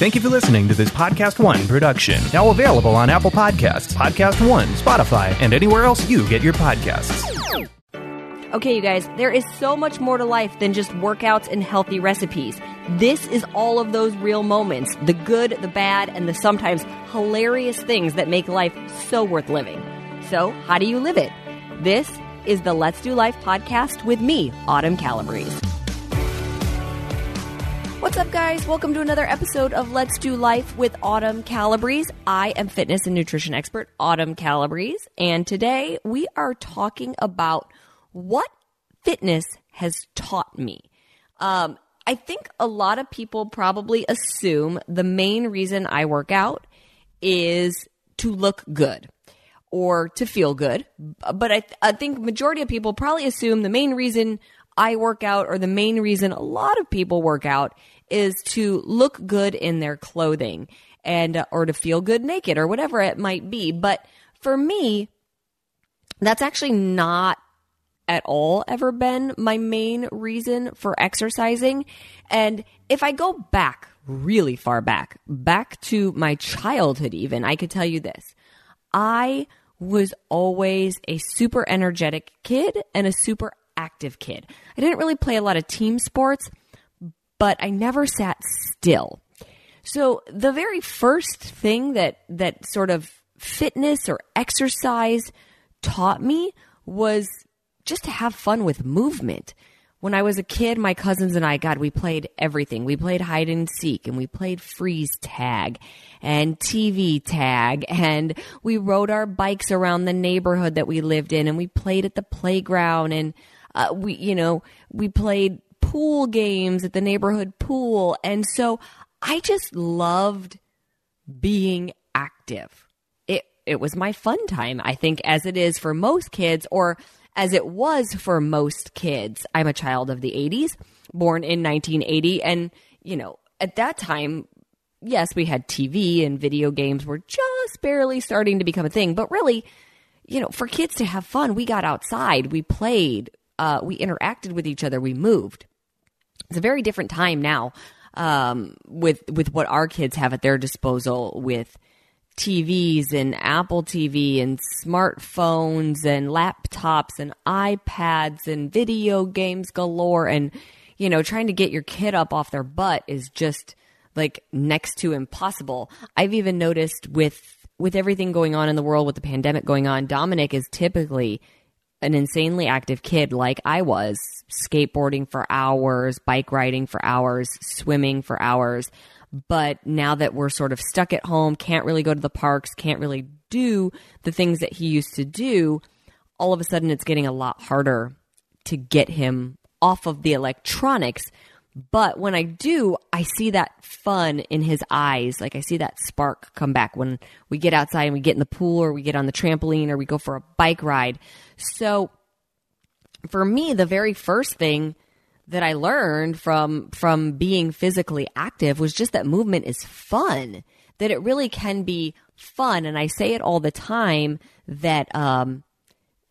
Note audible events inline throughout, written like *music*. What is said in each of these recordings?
Thank you for listening to this Podcast One production. Now available on Apple Podcasts, Podcast One, Spotify, and anywhere else you get your podcasts. Okay, you guys, there is so much more to life than just workouts and healthy recipes. This is all of those real moments the good, the bad, and the sometimes hilarious things that make life so worth living. So, how do you live it? This is the Let's Do Life podcast with me, Autumn Calabrese. What's up, guys? Welcome to another episode of Let's Do Life with Autumn Calabrese. I am fitness and nutrition expert Autumn Calabrese, and today we are talking about what fitness has taught me. Um, I think a lot of people probably assume the main reason I work out is to look good or to feel good. But I, th- I think majority of people probably assume the main reason I work out or the main reason a lot of people work out is to look good in their clothing and uh, or to feel good naked or whatever it might be. But for me, that's actually not at all ever been my main reason for exercising. And if I go back really far back, back to my childhood, even, I could tell you this. I was always a super energetic kid and a super active kid. I didn't really play a lot of team sports, but I never sat still. So the very first thing that that sort of fitness or exercise taught me was just to have fun with movement. When I was a kid, my cousins and I, God, we played everything. We played hide and seek and we played freeze tag and TV tag *laughs* and we rode our bikes around the neighborhood that we lived in and we played at the playground and uh, we, you know, we played pool games at the neighborhood pool. And so I just loved being active. It, it was my fun time, I think, as it is for most kids or as it was for most kids. I'm a child of the 80s, born in 1980. And, you know, at that time, yes, we had TV and video games were just barely starting to become a thing. But really, you know, for kids to have fun, we got outside, we played, uh, we interacted with each other, we moved. It's a very different time now um, with with what our kids have at their disposal with TVs and Apple TV and smartphones and laptops and iPads and video games galore and you know trying to get your kid up off their butt is just like next to impossible. I've even noticed with with everything going on in the world with the pandemic going on, Dominic is typically an insanely active kid like I was, skateboarding for hours, bike riding for hours, swimming for hours. But now that we're sort of stuck at home, can't really go to the parks, can't really do the things that he used to do, all of a sudden it's getting a lot harder to get him off of the electronics. But when I do, I see that fun in his eyes. Like I see that spark come back when we get outside and we get in the pool or we get on the trampoline or we go for a bike ride. So for me, the very first thing that I learned from from being physically active was just that movement is fun. That it really can be fun, and I say it all the time that um,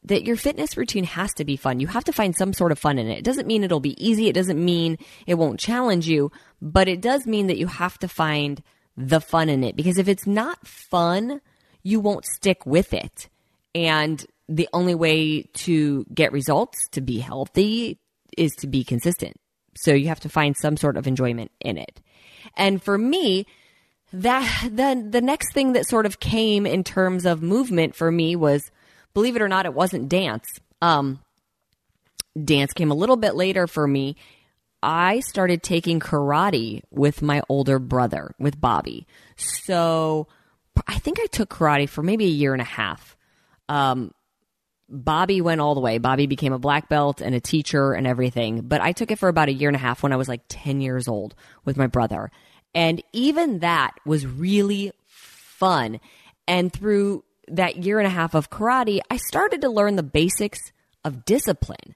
that your fitness routine has to be fun. You have to find some sort of fun in it. It doesn't mean it'll be easy. It doesn't mean it won't challenge you, but it does mean that you have to find the fun in it. Because if it's not fun, you won't stick with it. And the only way to get results, to be healthy, is to be consistent. So you have to find some sort of enjoyment in it. And for me, that then the next thing that sort of came in terms of movement for me was believe it or not, it wasn't dance. Um, dance came a little bit later for me. I started taking karate with my older brother, with Bobby. So I think I took karate for maybe a year and a half. Um, Bobby went all the way. Bobby became a black belt and a teacher and everything. But I took it for about a year and a half when I was like 10 years old with my brother. And even that was really fun. And through that year and a half of karate, I started to learn the basics of discipline.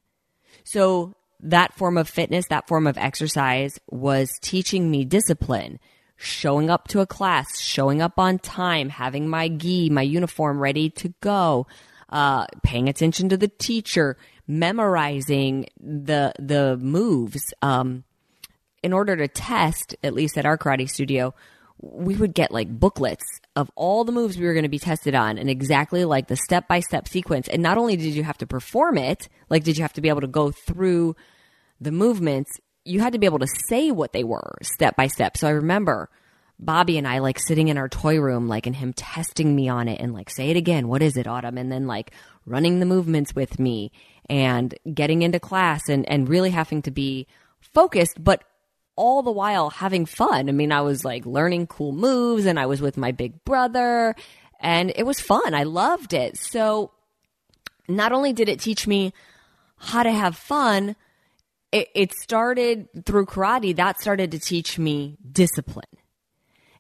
So that form of fitness, that form of exercise was teaching me discipline, showing up to a class, showing up on time, having my gi, my uniform ready to go, uh, paying attention to the teacher, memorizing the the moves. Um, in order to test, at least at our karate studio, we would get like booklets of all the moves we were going to be tested on and exactly like the step by step sequence. And not only did you have to perform it, like did you have to be able to go through the movements, you had to be able to say what they were step by step. So I remember Bobby and I like sitting in our toy room, like, and him testing me on it and like, say it again. What is it, Autumn? And then like running the movements with me and getting into class and, and really having to be focused, but all the while having fun. I mean, I was like learning cool moves and I was with my big brother and it was fun. I loved it. So not only did it teach me how to have fun, it, it started through karate, that started to teach me discipline.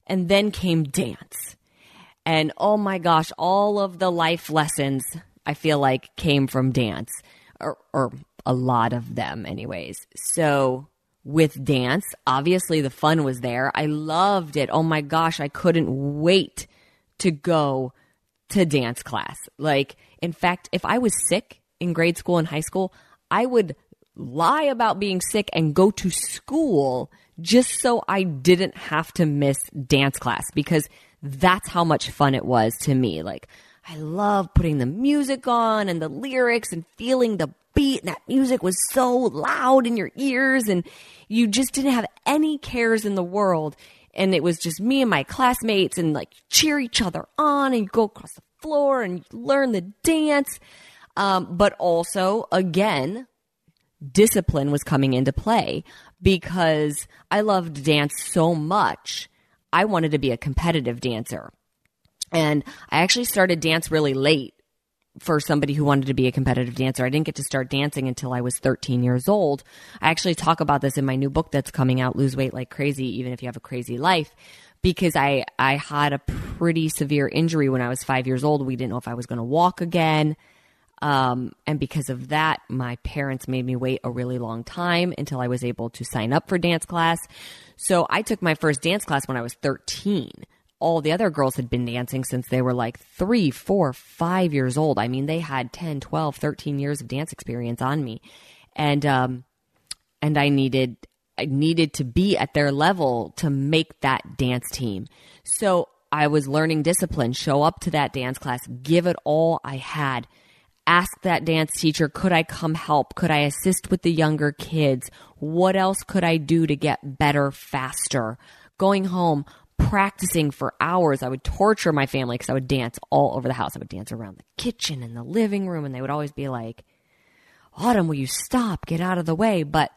And then came dance. And oh my gosh, all of the life lessons I feel like came from dance, or, or a lot of them, anyways. So with dance. Obviously, the fun was there. I loved it. Oh my gosh, I couldn't wait to go to dance class. Like, in fact, if I was sick in grade school and high school, I would lie about being sick and go to school just so I didn't have to miss dance class because that's how much fun it was to me. Like, I love putting the music on and the lyrics and feeling the beat and that music was so loud in your ears and you just didn't have any cares in the world. And it was just me and my classmates and like cheer each other on and go across the floor and learn the dance. Um, but also again discipline was coming into play because i loved dance so much i wanted to be a competitive dancer. And i actually started dance really late for somebody who wanted to be a competitive dancer. I didn't get to start dancing until I was 13 years old. I actually talk about this in my new book that's coming out, Lose Weight Like Crazy, even if you have a crazy life, because I, I had a pretty severe injury when I was five years old. We didn't know if I was going to walk again. Um, and because of that, my parents made me wait a really long time until I was able to sign up for dance class. So I took my first dance class when I was 13 all the other girls had been dancing since they were like three, four, five years old. I mean, they had 10, 12, 13 years of dance experience on me. And, um, and I needed, I needed to be at their level to make that dance team. So I was learning discipline, show up to that dance class, give it all I had. Ask that dance teacher, could I come help? Could I assist with the younger kids? What else could I do to get better faster? Going home, practicing for hours. I would torture my family because I would dance all over the house. I would dance around the kitchen and the living room, and they would always be like, Autumn, will you stop? Get out of the way. But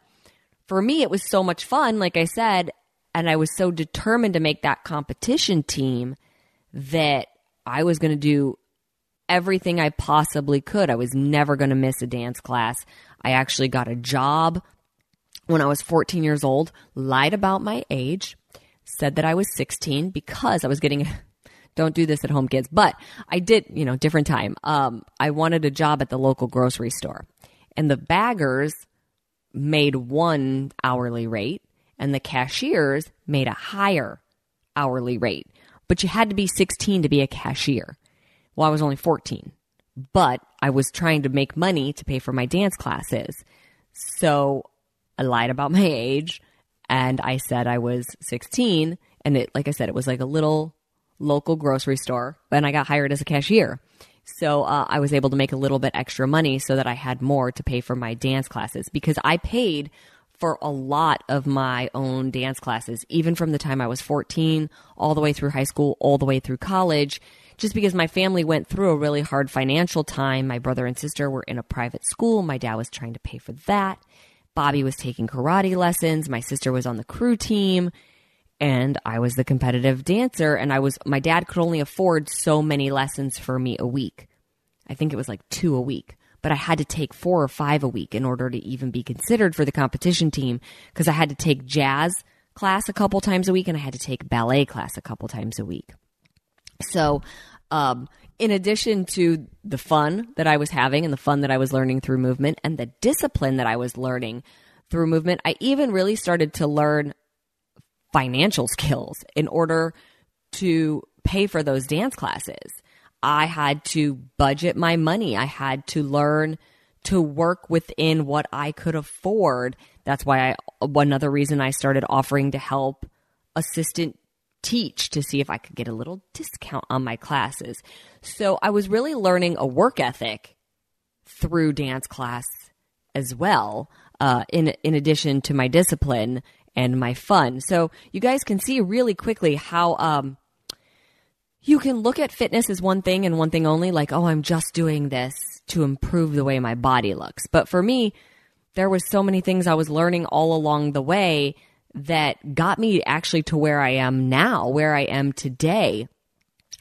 for me, it was so much fun, like I said, and I was so determined to make that competition team that I was going to do everything I possibly could. I was never going to miss a dance class. I actually got a job when I was 14 years old, lied about my age said that I was 16 because I was getting *laughs* don't do this at home kids but i did you know different time. Um, i wanted a job at the local grocery store and the baggers made one hourly rate and the cashiers made a higher hourly rate but you had to be 16 to be a cashier. Well i was only 14 but i was trying to make money to pay for my dance classes. So i lied about my age and I said I was 16 and it like I said it was like a little local grocery store and I got hired as a cashier. So uh, I was able to make a little bit extra money so that I had more to pay for my dance classes because I paid for a lot of my own dance classes, even from the time I was 14 all the way through high school, all the way through college, just because my family went through a really hard financial time. My brother and sister were in a private school. My dad was trying to pay for that. Bobby was taking karate lessons. My sister was on the crew team and I was the competitive dancer and I was my dad could only afford so many lessons for me a week. I think it was like 2 a week, but I had to take 4 or 5 a week in order to even be considered for the competition team because I had to take jazz class a couple times a week and I had to take ballet class a couple times a week. So, um, in addition to the fun that I was having and the fun that I was learning through movement and the discipline that I was learning through movement, I even really started to learn financial *laughs* skills in order to pay for those dance classes. I had to budget my money. I had to learn to work within what I could afford. That's why I, another reason I started offering to help assistant teach to see if I could get a little discount on my classes. So I was really learning a work ethic through dance class as well, uh, in in addition to my discipline and my fun. So you guys can see really quickly how um, you can look at fitness as one thing and one thing only, like oh, I'm just doing this to improve the way my body looks. But for me, there was so many things I was learning all along the way that got me actually to where I am now, where I am today.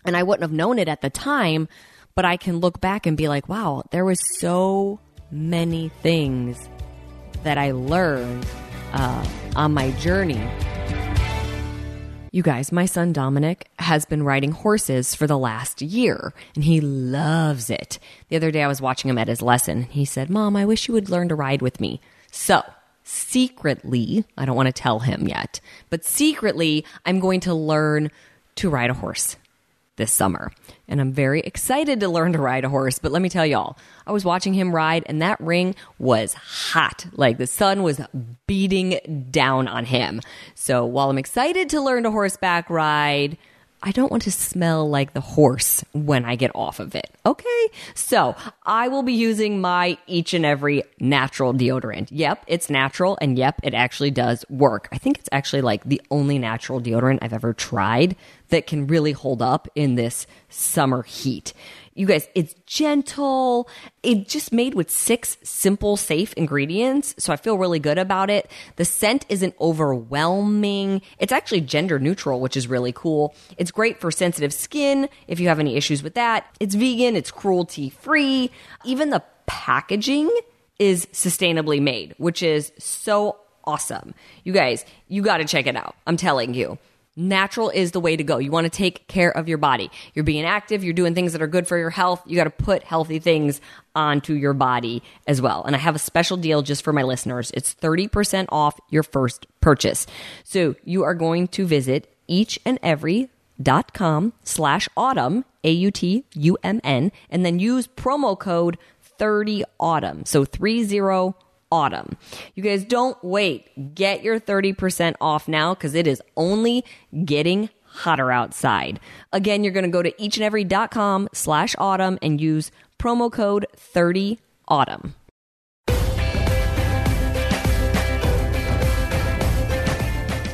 And I wouldn't have known it at the time, but I can look back and be like, wow, there was so many things that I learned uh, on my journey. You guys, my son Dominic has been riding horses for the last year and he loves it. The other day I was watching him at his lesson. He said, Mom, I wish you would learn to ride with me. So secretly, I don't want to tell him yet, but secretly, I'm going to learn to ride a horse this summer. And I'm very excited to learn to ride a horse. But let me tell y'all, I was watching him ride, and that ring was hot. Like the sun was beating down on him. So while I'm excited to learn to horseback ride, I don't want to smell like the horse when I get off of it. Okay. So I will be using my each and every natural deodorant. Yep, it's natural and yep, it actually does work. I think it's actually like the only natural deodorant I've ever tried that can really hold up in this summer heat. You guys, it's gentle. It just made with six simple, safe ingredients. So I feel really good about it. The scent isn't overwhelming. It's actually gender neutral, which is really cool. It's great for sensitive skin if you have any issues with that. It's vegan. It's cruelty free. Even the packaging is sustainably made, which is so awesome. You guys, you got to check it out. I'm telling you. Natural is the way to go. You want to take care of your body. You're being active, you're doing things that are good for your health. You got to put healthy things onto your body as well. And I have a special deal just for my listeners. It's 30% off your first purchase. So you are going to visit each and every dot com slash autumn, A U T U M N, and then use promo code 30 autumn. So 30 autumn. You guys don't wait. Get your 30% off now because it is only getting hotter outside. Again, you're going to go to eachandevery.com slash autumn and use promo code 30 autumn.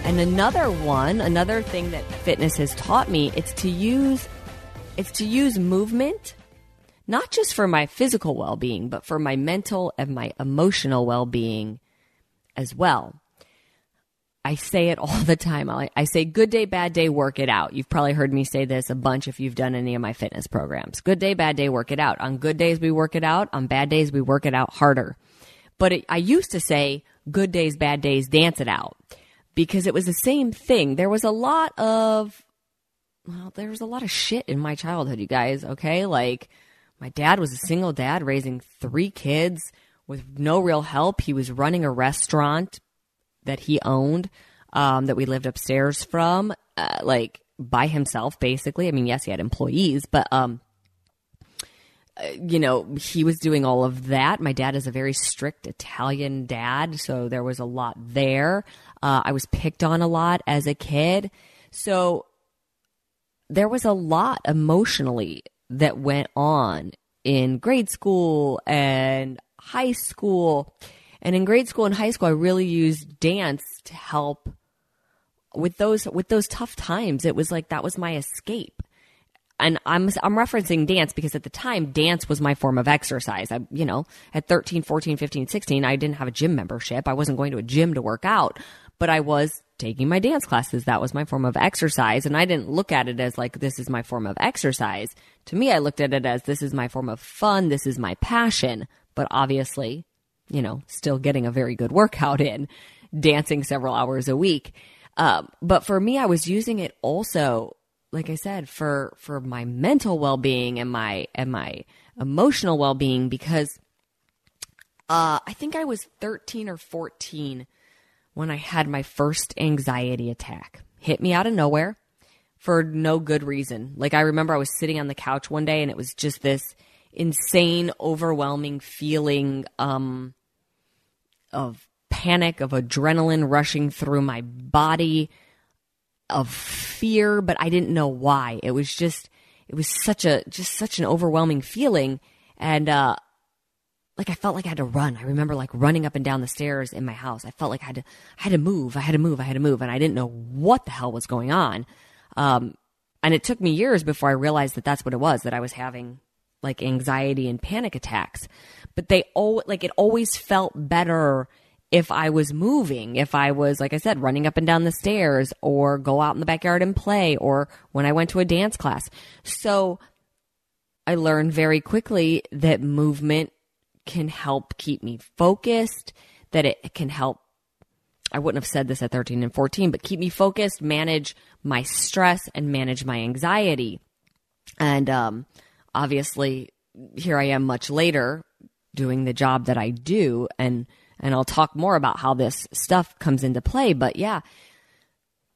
And another one, another thing that fitness has taught me, it's to use it's to use movement not just for my physical well being, but for my mental and my emotional well being as well. I say it *laughs* all the time. I say, good day, bad day, work it out. You've probably heard me say this a bunch if you've done any of my fitness programs. Good day, bad day, work it out. On good days, we work it out. On bad days, we work it out harder. But it, I used to say, good days, bad days, dance it out because it was the same thing. There was a lot of, well, there was a lot of shit in my childhood, you guys, okay? Like, my dad was a single dad raising three kids with no real help. He was running a restaurant that he owned um, that we lived upstairs from, uh, like by himself, basically. I mean, yes, he had employees, but um, uh, you know, he was doing all of that. My dad is a very strict Italian dad, so there was a lot there. Uh, I was picked on a lot as a kid, so there was a lot emotionally that went on in grade school and high school. And in grade school and high school, I really used dance to help with those with those tough times. It was like that was my escape. And I'm I'm referencing dance because at the time dance was my form of exercise. I you know, at 13, 14, 15, 16, I didn't have a gym membership. I wasn't going to a gym to work out, but I was taking my dance classes. That was my form of exercise. And I didn't look at it as like, this is my form of exercise. To me, I looked at it as this is my form of fun. This is my passion. But obviously, you know, still getting a very good workout *laughs* in, dancing several hours a week. Um, but for me, I was using it also, like I said, for, for my mental well-being and my, and my emotional well-being because, uh, I think I was 13 or 14 when I had my first anxiety attack. Hit me out of nowhere for no good reason. Like I remember I was sitting on the couch one day and it was just this insane, overwhelming feeling um, of panic, of adrenaline rushing through my body. of fear, but I didn't know why. It was just, it was such a, just such an overwhelming feeling. And, uh, like I felt like I had to run. I remember like running up and down the stairs in my house. I felt like I had to, I had to move. I had to move. I had to move. And I didn't know what the hell was going on. Um, and it took me years before I realized that that's what it was, that I was having like anxiety and panic attacks. But they all, like it always felt better if I was moving, if I was, like I said, running up and down the stairs or go out in the backyard and play or when I went to a dance class. So I learned very quickly that movement can help keep me focused, that it can help. I wouldn't have said this at 13 and 14, but keep me focused, manage my stress, and manage my anxiety. And um, obviously, here I am much later doing the job that I do, and and I'll talk more about how this stuff comes into play. But yeah,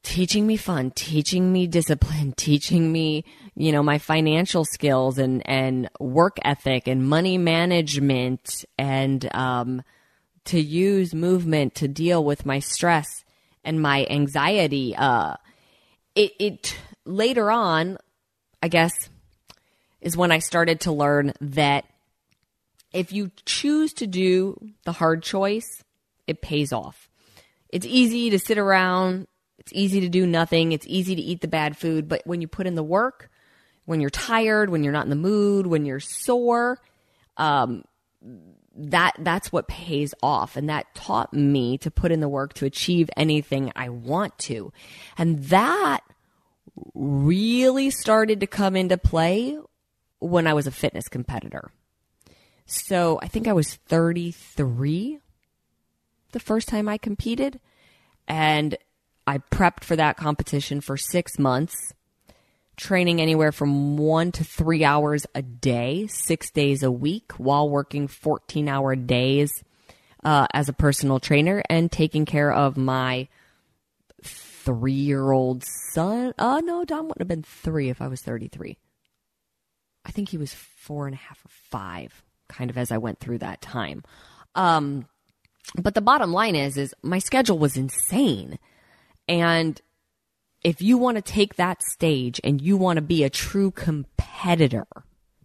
teaching me fun, teaching me discipline, *laughs* teaching me, you know, my financial skills and, and work ethic and money management and, um, to use movement to deal with my stress and my anxiety. Uh, it, it later on, I guess, is when I started to learn that if you choose to do the hard choice, it pays off. It's easy to sit around. It's easy to do nothing. It's easy to eat the bad food. But when you put in the work, when you're tired, when you're not in the mood, when you're sore, um, that that's what pays off and that taught me to put in the work to achieve anything I want to. And that really started to come into play when I was a fitness competitor. So I think I was 33 the first time I competed. And I prepped for that competition for six months, training anywhere from one to three hours a day, six days a week, while working 14 hour days uh, as a personal trainer and taking care of my three year old son. Oh, uh, no, Don wouldn't have been three if I was 33. I think he was four and a half or five kind of as I went through that time. Um, but the bottom line is, is my schedule was insane. And if you want to take that stage and you want to be a true competitor,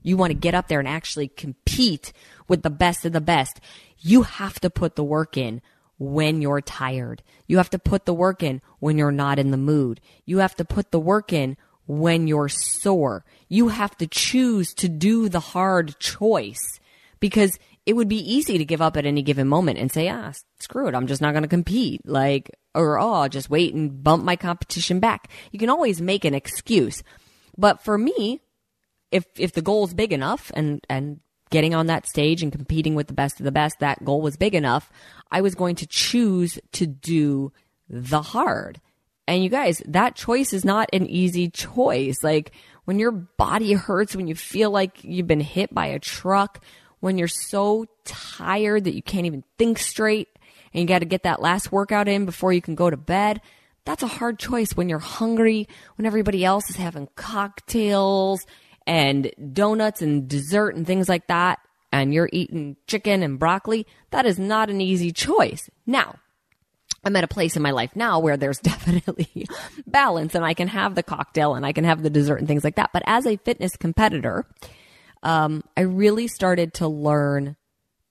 you want to get up there and actually compete with the best of the best, you have to put the work in when you're tired. You have to put the work in when you're not in the mood. You have to put the work in when you're sore. You have to choose to do the hard choice because it would be easy to give up at any given moment and say, ah, screw it. I'm just not going to compete. Like, or, oh, I'll just wait and bump my competition back. You can always make an excuse. But for me, if, if the goal is big enough and, and getting on that stage and competing with the best of the best, that goal was big enough, I was going to choose to do the hard. And you guys, that choice is not an easy choice. Like when your body hurts, when you feel like you've been hit by a truck, when you're so tired that you can't even think straight and you got to get that last workout in before you can go to bed. That's a hard choice when you're hungry, when everybody else is having cocktails and donuts and dessert and things like that, and you're eating chicken and broccoli. That is not an easy choice. Now, I'm at a place in my life now where there's *laughs* definitely balance and I can have the cocktail and I can have the dessert and things like that. But as a fitness competitor, um, I really started to learn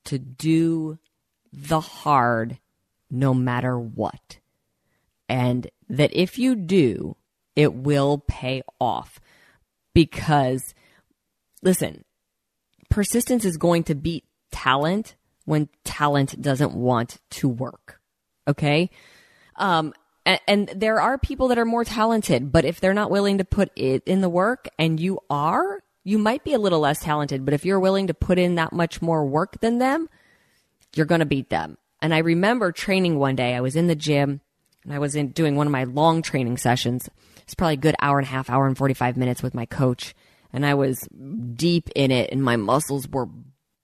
to do the hard no matter what. And that if you do, it will pay off. Because, listen, persistence is going to beat talent when talent doesn't want to work. Okay? Um, and, and, there are people that are more talented, but if they're not willing to put it in the work and you are, you might be a little less talented, but if you're willing to put in that much more work than them, you're going to beat them. And I remember training one day, I was in the gym and I was in doing one of my long training sessions. It's probably a good hour and a half, hour and 45 minutes with my coach. And I was deep in it and my muscles were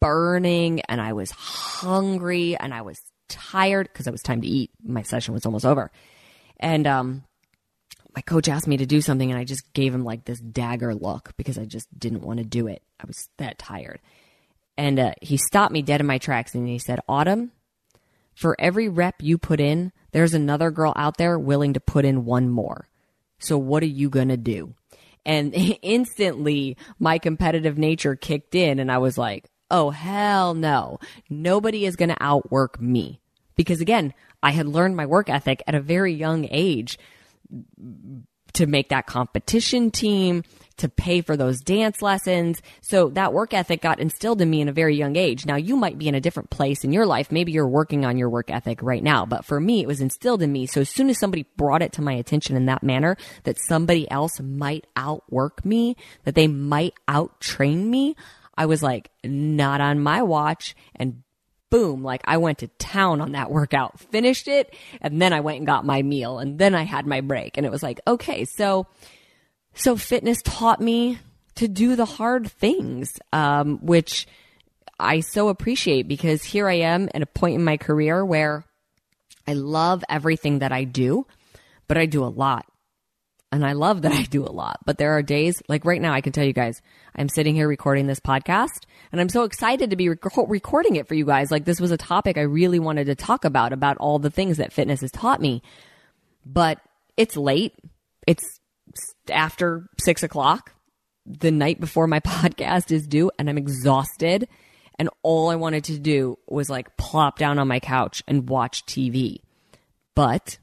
burning and I was hungry and I was tired because it was time to eat. My session was almost over. And, um, my coach asked me to do something and I just gave him like this dagger look because I just didn't want to do it. I was that tired. And uh, he stopped me dead in my tracks and he said, Autumn, for every rep you put in, there's another girl out there willing to put in one more. So what are you going to do? And *laughs* instantly my competitive nature kicked in and I was like, oh, hell no. Nobody is going to outwork me. Because again, I had learned my work ethic at a very young age to make that competition team, to pay for those dance lessons. So that work ethic got instilled in me in a very young age. Now you might be in a different place in your life. Maybe you're working on your work ethic right now, but for me, it was instilled in me. So as soon as somebody brought it to my attention in that manner, that somebody else might outwork me, that they might out train me, I was like, not on my watch and boom, like I went to town on that workout, finished it, and then I went and got my meal and then I had my break. And it was like, okay, so, so fitness taught me to do the hard things, um, which I so appreciate because here I am at a point in my career where I love everything that I do, but I do a lot and I love that I do a lot. But there are days, like right now, I can tell you guys, I'm sitting here recording this podcast and I'm so excited to be rec- recording it for you guys. Like this was a topic I really wanted to talk about, about all the things that fitness has taught me. But it's late. It's after six o'clock, the night before my *laughs* podcast is due, and I'm exhausted. And all I wanted to do was like plop down on my couch and watch TV. But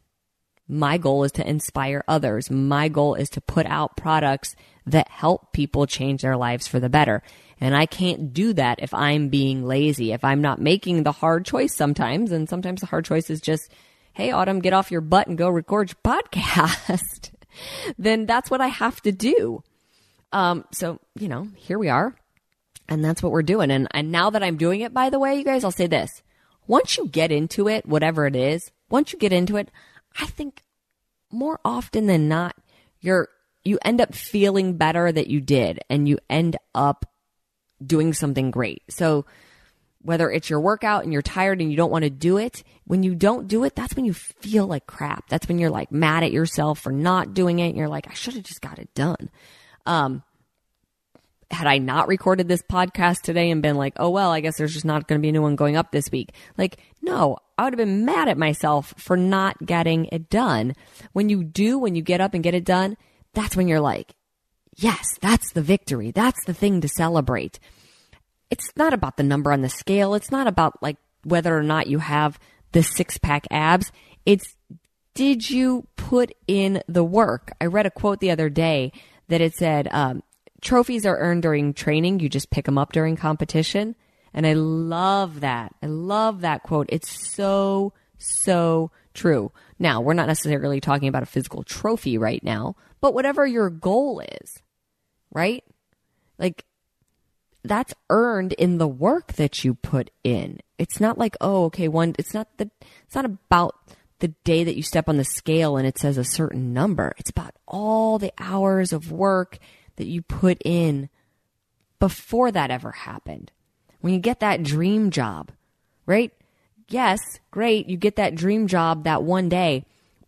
my goal is to inspire others. My goal is to put out products that help people change their lives for the better. And I can't do that if I'm being lazy, if I'm not making the hard choice sometimes. And sometimes the hard choice is just, hey, Autumn, get off your butt and go record your *laughs* podcast. then that's what I have to do. Um, so, you know, here we are. And that's what we're doing. And, and now that I'm doing it, by the way, you guys, I'll say this. Once you get into it, whatever it is, once you get into it, I think more often than not, you're, you end up feeling better that you did and you end up doing something great. So whether it's your workout and you're tired and you don't want to do it, when you don't do it, that's when you feel like crap. That's when you're like mad at yourself for not doing it. And you're like, I should have just got it done. Um, had I not recorded this podcast today and been like, oh, well, I guess there's just not going to be a new one going up this week. Like, no, I would have been mad at myself for not getting it done. When you do, when you get up and get it done, that's when you're like, yes, that's the victory. That's the thing to celebrate. It's not about the number on the scale. It's not about like whether or not you have the six pack abs. It's did you put in the work? I read a quote the other day that it said, um, trophies are earned during training. You just pick them up during competition. And I love that. I love that quote. It's so, so true. Now, we're not necessarily talking about a physical trophy right now, but whatever your goal is, right? Like, that's earned in the work that you put in. It's not like, oh, okay, one, it's not the, it's not about the day that you step on the scale and it says a certain number. It's about all the hours of work that you put in before that ever happened. When you get that dream job, right? Yes, great, you get that dream job that one day,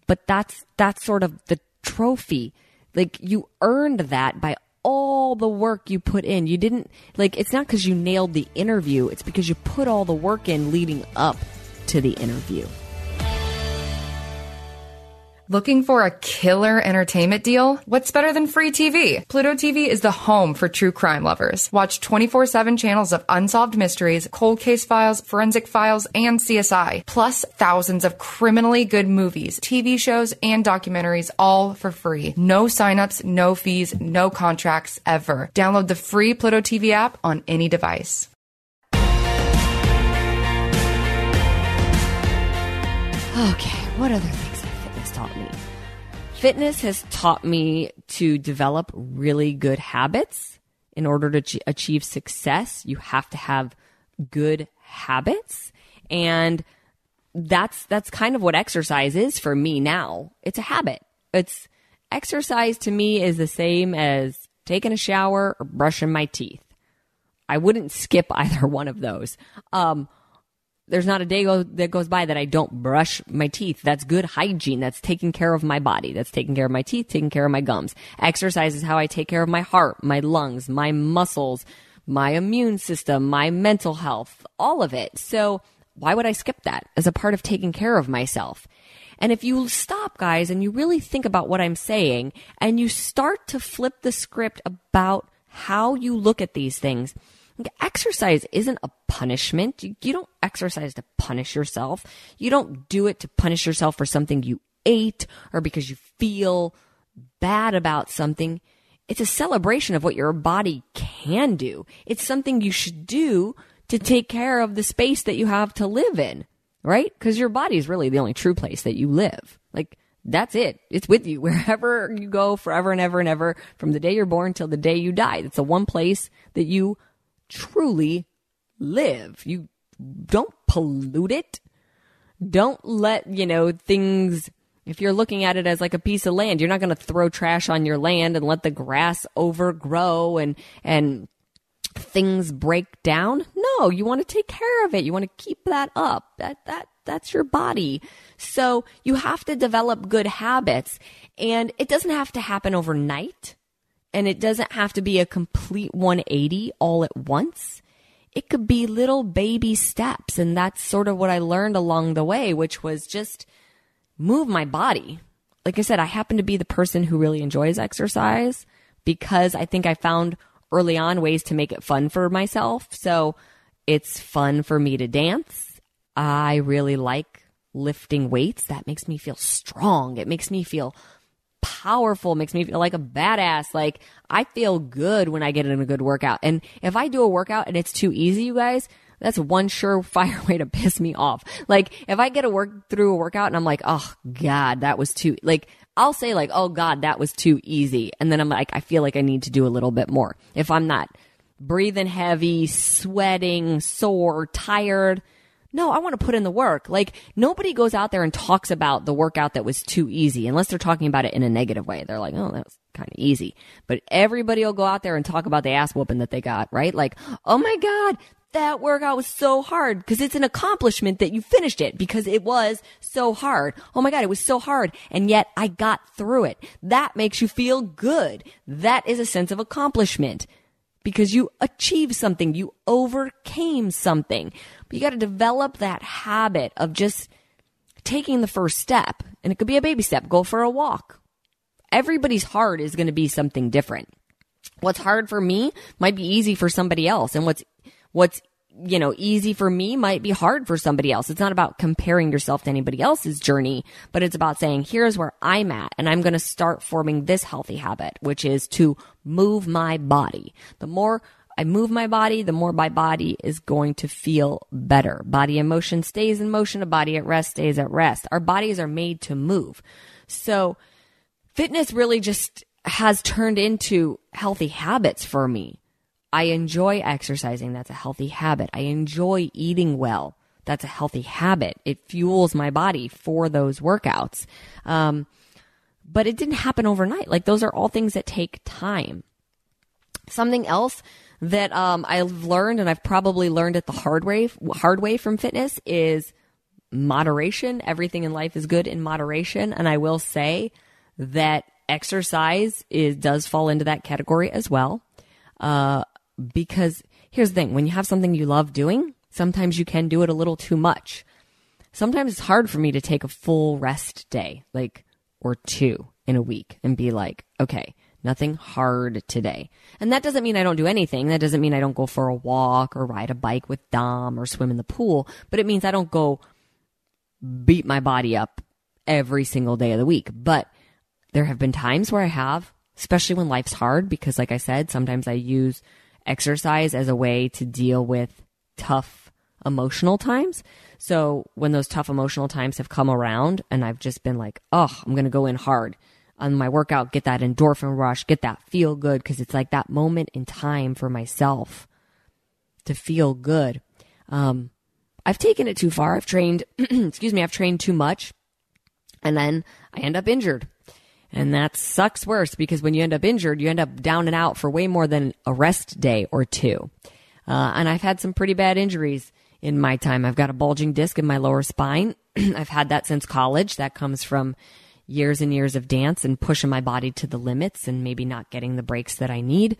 but that's that's sort of the trophy. Like you earned that by all the work you put in. You didn't like it's not cuz you nailed the interview, it's because you put all the work in leading up to the interview. Looking for a killer entertainment deal? What's better than free TV? Pluto TV is the home for true crime lovers. Watch 24 7 channels of unsolved mysteries, cold case files, forensic files, and CSI, plus thousands of criminally good movies, TV shows, and documentaries, all for free. No signups, no fees, no contracts ever. Download the free Pluto TV app on any device. Okay, what other? Taught me? Fitness has taught me to develop really good habits. In order to achieve success, you have to have good habits. And that's that's kind of what exercise is for me now. It's a habit. It's exercise to me is the same as taking a shower or brushing my teeth. I wouldn't skip *laughs* either one of those. Um, there's not a day go, that goes by that I don't brush my teeth. That's good hygiene. That's taking care of my body. That's taking care of my teeth, taking care of my gums. Exercise is how I take care of my heart, my lungs, my muscles, my immune system, my mental health, all of it. So why would I skip that as a part of taking care of myself? And if you stop, guys, and you really think about what I'm saying and you start to flip the script about how you look at these things, exercise isn't a punishment. You, you, don't exercise to punish yourself. You don't do it to punish yourself for something you ate or because you feel bad about something. It's a celebration of what your body can do. It's something you should do to take care of the space that you have to live in, right? Because your body is really the only true place that you live. Like, that's it. It's with you *laughs* wherever you go forever and ever and ever from the day you're born till the day you die. It's the one place that you truly live. You don't pollute it. Don't let, you know, things, if you're looking at it as like a piece of land, you're not going to throw trash on your land and let the grass overgrow and, and things break down. No, you want to take care of it. You want to keep that up. That, that, that's your body. So you have to develop good habits and it doesn't have to happen overnight and it doesn't have to be a complete 180 all at once. It could be little baby steps. And that's sort of what I learned along the way, which was just move my body. Like I said, I happen to be the person who really enjoys exercise because I think I found early on ways to make it fun for myself. So it's fun for me to dance. I really like lifting weights. That makes me feel strong. It makes me feel powerful, makes me feel like a badass. Like I feel good when I get in a good workout. And if I do a workout and it's too easy, you guys, that's one surefire *laughs* way to piss me off. Like if I get a work through a workout and I'm like, oh God, that was too, like I'll say like, oh God, that was too easy. And then I'm like, I feel like I need to do a little bit more. If I'm not breathing heavy, sweating, sore, tired, no, I want to put in the work. Like nobody goes out there and talks about the workout that was too easy unless they're talking about it in a negative way. They're like, oh, that was kind of easy. But everybody will go out there and talk about the ass whooping that they got, right? Like, oh my God, that workout was so hard because it's an accomplishment that you finished it because it was so hard. Oh my God, it was so hard. And yet I got through it. That makes you feel good. That is a sense of accomplishment because you achieved something. You overcame something. But you got to develop that habit of just taking the first step. And it could be a baby step. Go for a walk. Everybody's heart is going to be something different. What's hard for me might be easy for somebody else. And what's what's you know, easy for me might be hard for somebody else. It's not about comparing yourself to anybody else's journey, but it's about saying, here's where I'm at and I'm going to start forming this healthy habit, which is to move my body. The more I move my body, the more my body is going to feel better. Body in motion stays in motion. A body at rest stays at rest. Our bodies are made to move. So fitness really just has turned into healthy habits for me. I enjoy exercising. That's a healthy habit. I enjoy eating well. That's a healthy habit. It fuels my body for those workouts. Um, but it didn't happen overnight. Like those are all things that take time. Something else that um, I've learned, and I've probably learned it the hard way, hard way from fitness, is moderation. Everything in life is good in moderation, and I will say that exercise is does fall into that category as well. Uh, because here's the thing when you have something you love doing, sometimes you can do it a little too much. Sometimes it's hard for me to take a full rest day, like, or two in a week and be like, okay, nothing hard today. And that doesn't mean I don't do anything. That doesn't mean I don't go for a walk or ride a bike with Dom or swim in the pool, but it means I don't go beat my body up every single day of the week. But there have been times where I have, especially when life's hard, because like I said, sometimes I use exercise as a way to deal with tough emotional times. So when those tough emotional times have come around and I've just been like, oh, I'm going to go in hard on my workout, get that endorphin rush, get that feel good because it's like that moment in time for myself to feel good. Um, I've taken it too far. I've trained, *clears throat* excuse me, I've trained too much and then I end up injured. And that sucks worse because when you end up injured, you end up down and out for way more than a rest day or two. Uh, and I've had some pretty bad injuries in my time. I've got a bulging disc in my lower spine. *clears throat* I've had that since college. That comes from years and years of dance and pushing my body to the limits and maybe not getting the breaks that I need.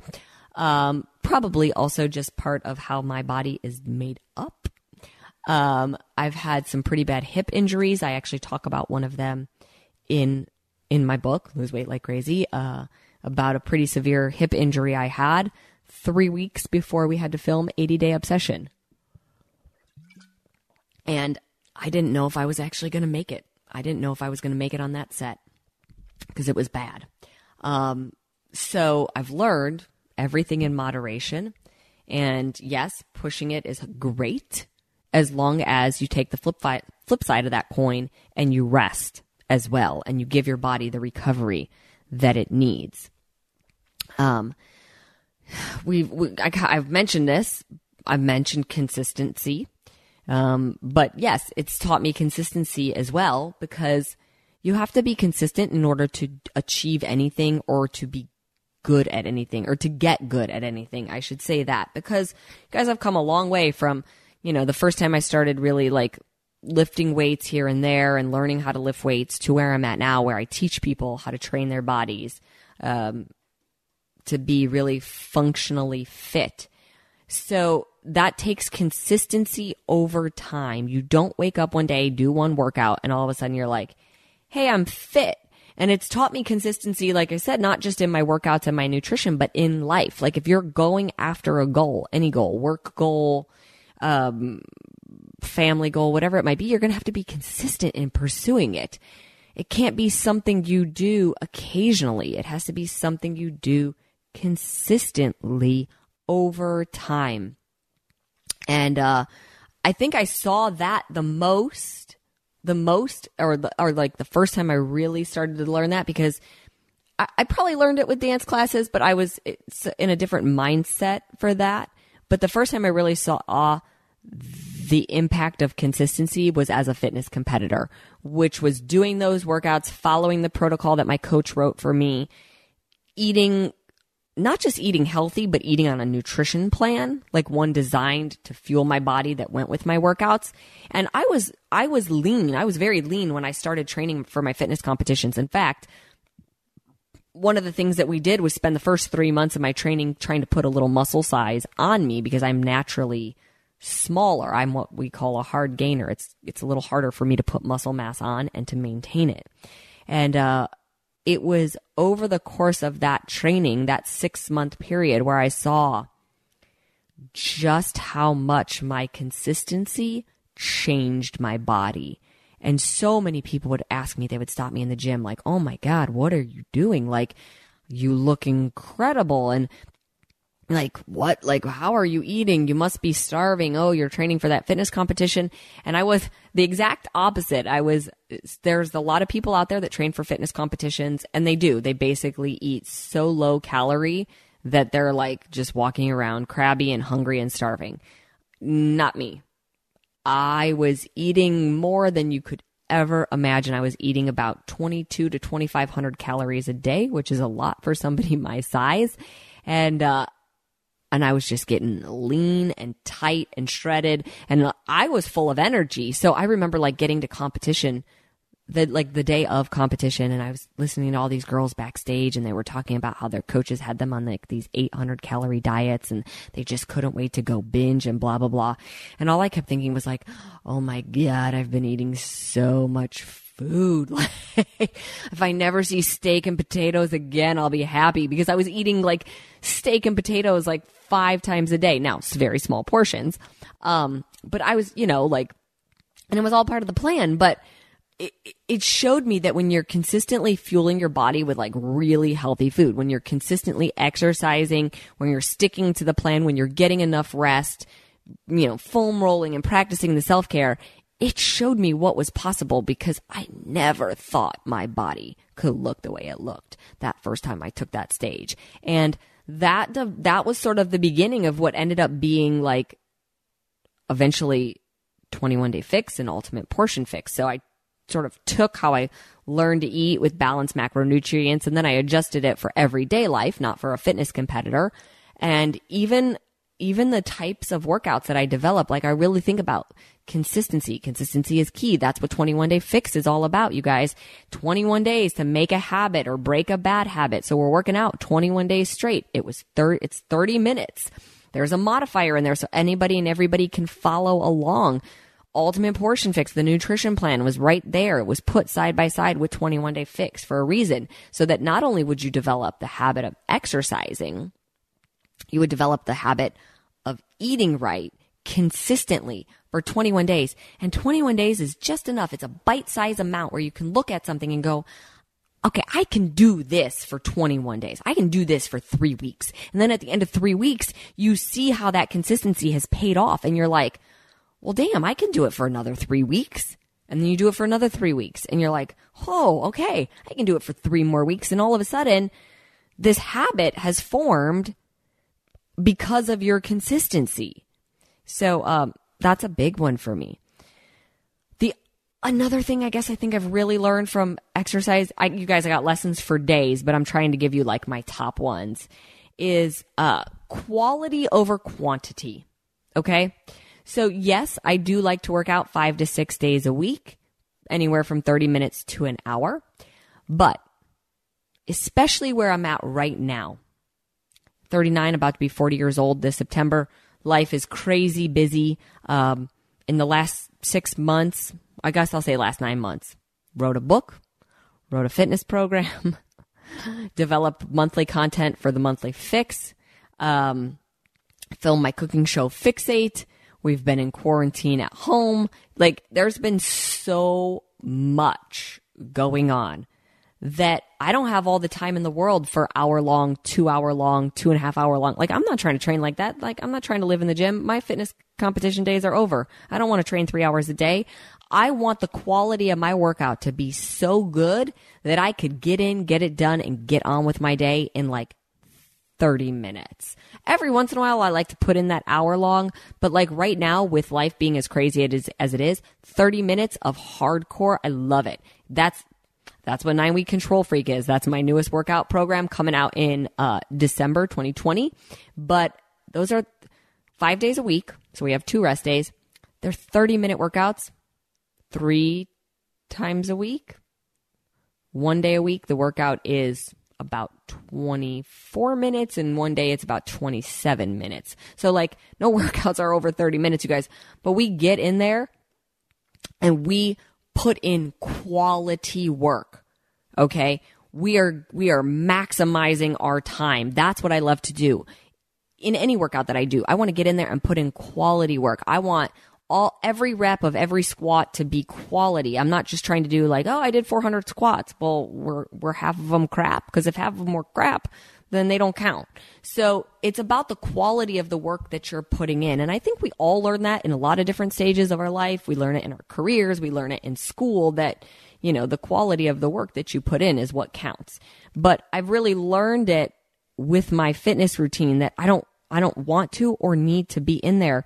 Um, probably also just part of how my body is made up. Um, I've had some pretty bad hip injuries. I actually talk about one of them in in my book, Lose Weight Like Crazy, uh, about a pretty severe hip injury I had three weeks before we had to film 80 Day Obsession. And I didn't know if I was actually going to make it. I didn't know if I was going to make it on that set because it was bad. Um, so I've learned everything in moderation. And yes, pushing it is great as long as you take the flip, fi- flip side of that coin and you rest as well and you give your body the recovery that it needs. Um, we've, we, I, have mentioned this. I've mentioned consistency. Um, but yes, it's taught me consistency as well because you have to be consistent in order to achieve anything or to be good at anything or to get good at anything. I should say that because guys, I've come a long way from, you know, the first time I started really like lifting weights here and there and learning how to lift weights to where I'm at now, where I teach people how to train their bodies um, to be really functionally fit. So that takes consistency over time. You don't wake up one day, do one workout, and all of a sudden you're like, hey, I'm fit. And it's taught me consistency, like I said, not just in my workouts and my nutrition, but in life. Like if you're going after a goal, any goal, work goal, um, family goal, whatever it might be, you're going to have to be consistent in pursuing it. It can't be something you do occasionally. It has to be something you do consistently over time. And uh, I think I saw that the most, the most, or the, or like the first time I really started to learn that because I, I probably learned it with dance classes, but I was in a different mindset for that. But the first time I really saw the impact of consistency was as a fitness competitor, which was doing those workouts, following the protocol that my coach wrote for me, eating, not just eating healthy, but eating on a nutrition plan, like one designed to fuel my body that went with my workouts. And I was, I was lean. I was very lean when I started training for my fitness competitions. In fact, one of the things that we did was spend the first three months of my training trying to put a little muscle size on me because I'm naturally smaller. I'm what we call a hard gainer. It's it's a little harder for me to put muscle mass on and to maintain it. And uh, it was over the course of that training, that six month period, where I saw just how much my consistency changed my body. And so many people would ask me, they would stop me in the gym, like, oh my God, what are you doing? Like, you look incredible. And like what? Like how are you eating? You must be starving. Oh you're training for that fitness competition. And i was the exact opposite. I was there's a lot of people out there that train for fitness competitions and they do. They basically eat so low calorie that they're like just walking around crabby and hungry and starving. Not me. I was eating more than you could ever imagine. I was eating about 22 to 2500 calories a day which is a lot for somebody *laughs* my size. And uh, and I was just getting lean and tight and shredded and I was full of energy. So I remember like getting to competition the like the day of competition and I was listening to all these girls backstage and they were talking about how their coaches had them on like these 800 calorie diets and they just couldn't wait to go binge and blah blah blah. And all I kept thinking was like, "Oh my god, I've been eating so much food. *laughs* if I never see steak and potatoes again, I'll be happy because I was eating like steak and potatoes like five times a day. Now, it's very small portions. Um, but I was, you know, like, and it was all part of the plan, but it, it showed me that when you're consistently fueling your body with like really healthy food, when you're consistently exercising, when you're sticking to the plan, when you're getting enough rest, you know, foam rolling and practicing the self care, it showed me what was possible because I never thought my body could look the way it looked that first time I took that stage. And that that was sort of the beginning of what ended up being like eventually 21 day fix and ultimate portion fix. So I sort of took how I learned to eat with balanced macronutrients and then I adjusted it for everyday life, not for a fitness competitor. And even even the types of workouts that I develop, like I really think about consistency. Consistency is key. That's what 21 day fix is all about, you guys. 21 days to make a habit or break a bad habit. So we're working out 21 days straight. It was 30, it's 30 minutes. There's a modifier in there so anybody and everybody can follow along. Ultimate Portion Fix, the nutrition plan was right there. It was put side by side with 21 Day Fix for a reason. So that not only would you develop the habit of exercising, you would develop the habit of eating right consistently for 21 days. And 21 days is just enough. It's a bite sized amount where you can look at something and go, okay, I can do this for 21 days. I can do this for three weeks. And then at the end of three weeks, you see how that consistency has paid off and you're like, well, damn, I can do it for another three weeks. And then you do it for another three weeks and you're like, oh, okay, I can do it for three more weeks. And all of a sudden, this habit has formed because of your consistency. So, um, that's a big one for me. The another thing I guess I think I've really learned from exercise, I, you guys, I got lessons for days, but I'm trying to give you like my top ones is, uh, quality over quantity. Okay. So yes, I do like to work out five to six days a week, anywhere from 30 minutes to an hour, but especially where I'm at right now, 39, about to be 40 years old this September. Life is crazy busy. Um, in the last six months, I guess I'll say last nine months, wrote a book, wrote a fitness program, *laughs* developed monthly content for the monthly fix, um, filmed my cooking show Fixate. We've been in quarantine at home. Like there's been so much going on that I don't have all the time in the world for hour long, two hour long, two and a half hour long. Like I'm not trying to train like that. Like I'm not trying to live in the gym. My fitness competition days are over. I don't want to train three hours a day. I want the quality of my workout to be so good that I could get in, get it done and get on with my day in like 30 minutes. Every once in a while, I like to put in that hour long, but like right now with life being as crazy is, as it is, 30 minutes of hardcore, I love it. That's that's what nine week control freak is. That's my newest workout program coming out in uh, December 2020. But those are five days a week. So we have two rest days. They're 30 minute workouts three times a week. One day a week, the workout is about 24 minutes and one day it's about 27 minutes. So like no *laughs* workouts are over 30 minutes, you guys, but we get in there and we put in quality work. Okay. We are, we are maximizing our time. That's what I love to do in any workout that I do. I want to get in there and put in quality work. I want all every rep of every squat to be quality. I'm not just trying to do like, oh, I did 400 squats. Well, we're we're half of them crap because if half of them were crap, then they don't count. So it's about the quality of the work that you're putting in. And I think we all learn that in a lot of different stages of our life. We learn it in our careers. We learn it in school that, you know, the quality of the work that you put in is what counts. But I've really learned it with my fitness routine that I don't, I don't want to or need to be in there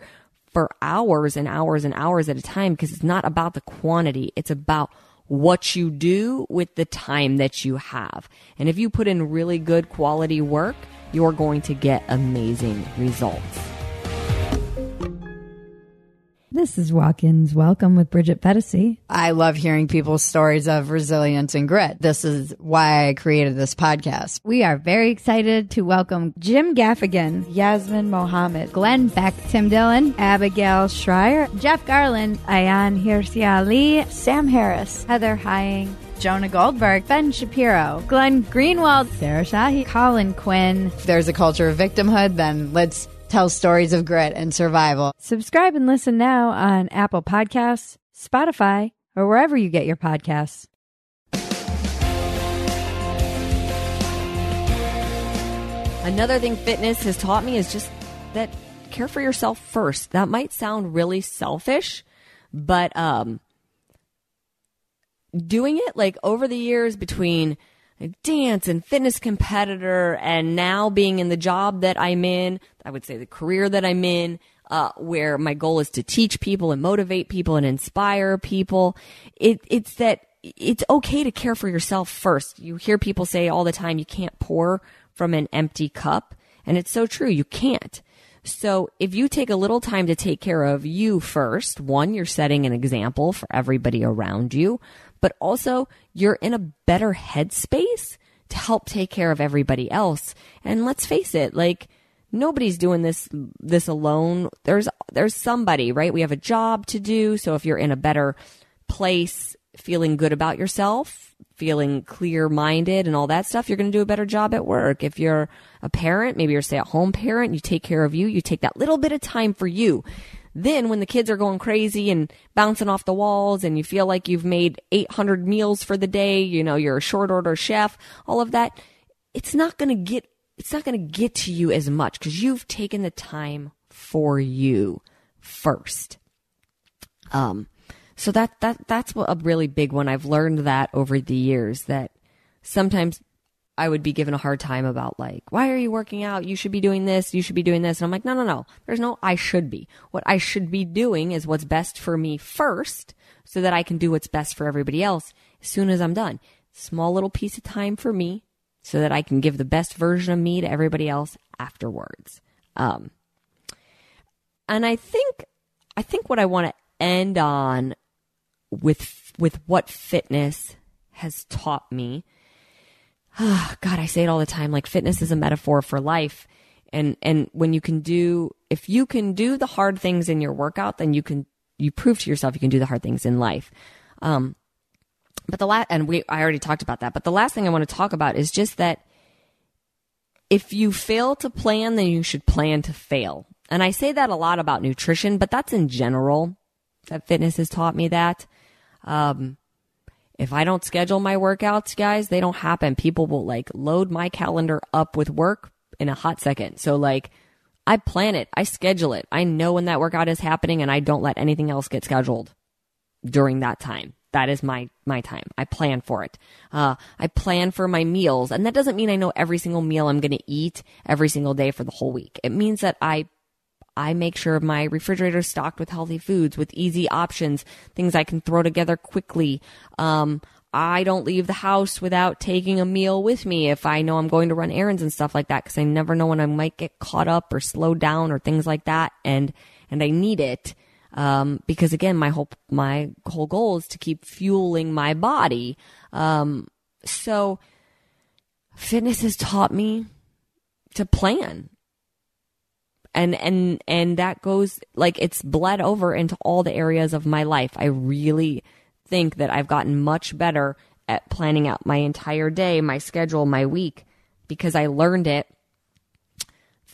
for hours and hours and hours at a time because it's not about the quantity. It's about what you do with the time that you have. And if you put in really good quality work, you're going to get amazing results. This is Walk-ins Welcome with Bridget Phetasy. I love hearing people's stories of resilience and grit. This is why I created this podcast. We are very excited to welcome Jim Gaffigan, Yasmine Mohammed, Glenn Beck, Tim Dillon, Abigail Shrier, Jeff Garlin, Ayaan Hirsi Ali, Sam Harris, Heather Heying, Jonah Goldberg, Ben Shapiro, Glenn Greenwald, Sarah Shahi, Colin Quinn. If there's a culture of victimhood, then let's tell stories of grit and survival. Subscribe and listen now on Apple Podcasts, Spotify, or wherever you get your podcasts. Another thing fitness has taught me is just that care for yourself first. That might sound really selfish, but um doing it like over the years between dance and fitness competitor and now being in the job that I'm in, I would say the career that I'm in, uh, where my goal is to teach people and motivate people and inspire people. It, it's that it's okay to care for yourself first. You hear people say all the time, you can't pour from an empty cup. And it's so true. You can't. So if you take a little time to take care of you first, one, you're setting an example for everybody around you but also you're in a better headspace to help take care of everybody else. And let's face it, like nobody's doing this this alone. There's there's somebody, right? We have a job to do. So if you're in a better place, feeling good about yourself, feeling clear minded and all that stuff, you're going to do a better job at work. If you're a parent, maybe you're a stay at home parent, you take care of you, you take that little bit of time for you. Then when the kids are going crazy and bouncing off the walls and you feel like you've made 800 meals for the day, you know, you're a short order chef, all of that, it's not going to get it's not going to get to you as much because you've taken the time for you first. Um, so that that that's a really big one. I've learned that over the years that sometimes I would be given a hard time about like, why are you working out? You should be doing this. You should be doing this. And I'm like, no, no, no. There's no I should be. What I should be doing is what's best for me first so that I can do what's best for everybody else as soon as I'm done. Small little piece of time for me so that I can give the best version of me to everybody else afterwards. Um, and I think, I think what I want to end on with, with what fitness has taught me. Oh, *sighs* God, I say it all the time. Like fitness is a metaphor for life. And, and when you can do, if you can do the hard things in your workout, then you can, you prove to yourself you can do the hard things in life. Um, but the last, and we, I already talked about that, but the last thing I want to talk about is just that if you fail to plan, then you should plan to fail. And I say that a lot about nutrition, but that's in general that fitness has taught me that. Um, if I don't schedule my workouts, guys, they don't happen. People will like load my calendar up with work in a hot second. So like, I plan it, I schedule it, I know when that workout is happening, and I don't let anything else get scheduled during that time that is my my time. I plan for it. Uh, I plan for my meals, and that doesn't mean I know every single meal I'm going to eat every single day for the whole week. It means that I I make sure my refrigerator is stocked with healthy foods, with easy options, things I can throw together quickly. Um, I don't leave the house without taking a meal with me if I know I'm going to run errands and stuff like that because I never know when I might get caught up or slowed down or things like that, and and I need it. Um, because again, my whole, my whole goal is to keep fueling my body. Um, so fitness has taught me to plan. And, and, and that goes like it's bled over into all the areas of my life. I really think that I've gotten much better at planning out my entire day, my schedule, my week, because I learned it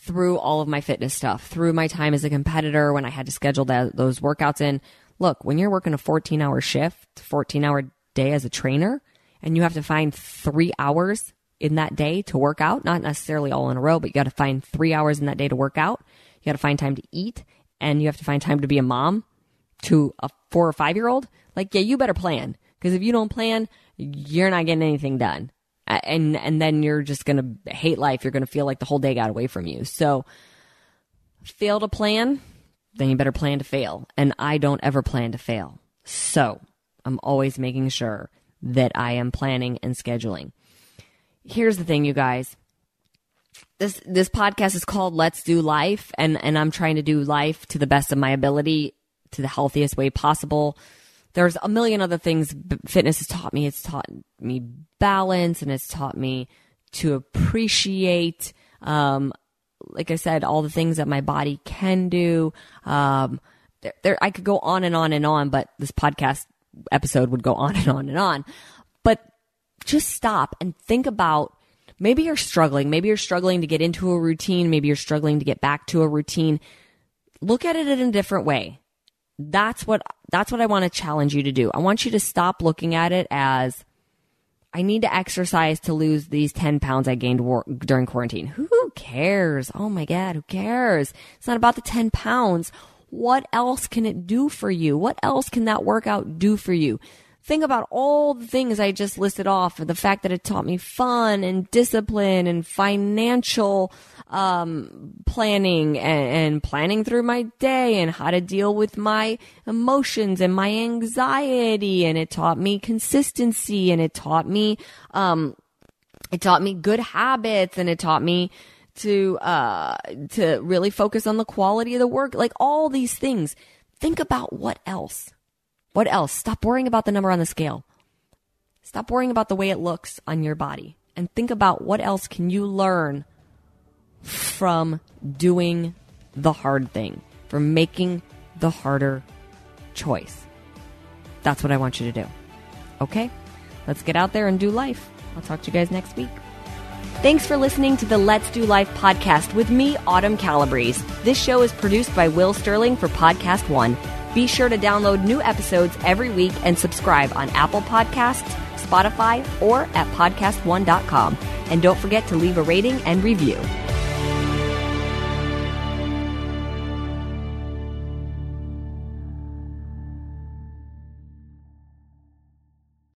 through all of my fitness stuff, through my time as a competitor when I had to schedule that, those workouts in. Look, when you're working a 14 hour shift, 14 hour day as a trainer, and you have to find three hours in that day to work out, not necessarily all in a row, but you got to find three hours in that day to work out. You got to find time to eat and you have to find time to be a mom to a four or five year old. Like, yeah, you better plan because if you don't plan, you're not getting anything done and and then you're just gonna hate life. You're gonna feel like the whole day got away from you. So, fail to plan, then you better plan to fail. And I don't ever plan to fail. So, I'm always making sure that I am planning and scheduling. Here's the thing, you guys. This this podcast is called Let's Do Life, and and I'm trying to do life to the best of my ability, to the healthiest way possible there's a million other things fitness has taught me. It's taught me balance and it's taught me to appreciate, um, like I said, all the things that my body can do. Um, there, there, I could go on and on and on, but this podcast episode would go on and on and on. But just stop and think about maybe you're struggling. Maybe you're struggling to get into a routine. Maybe you're struggling to get back to a routine. Look at it in a different way that's what that's what I want to challenge you to do. I want you to stop looking at it as I need to exercise to lose these 10 pounds I gained war- during quarantine. Who cares? Oh my God, who cares? It's not about the 10 pounds. What else can it do for you? What else can that workout do for you? Think about all the things I just listed off the fact that it taught me fun and discipline and financial um, planning and, and, planning through my day and how to deal with my emotions and my anxiety. And it taught me consistency and it taught me, um, it taught me good habits and it taught me to, uh, to really focus on the quality of the work, like all these things. Think about what else what else? Stop worrying about the number on the scale. Stop worrying about the way it looks on your body and think about what else can you learn from doing the hard thing, from making the harder choice. That's what I want you to do. Okay? Let's get out there and do life. I'll talk to you guys next week. Thanks for listening to the Let's Do Life podcast with me, Autumn Calabrese. This show is produced by Will Sterling for Podcast One. Be sure to download new episodes every week and subscribe on Apple Podcasts, Spotify, or at podcastone.com. And don't forget to leave a rating and review.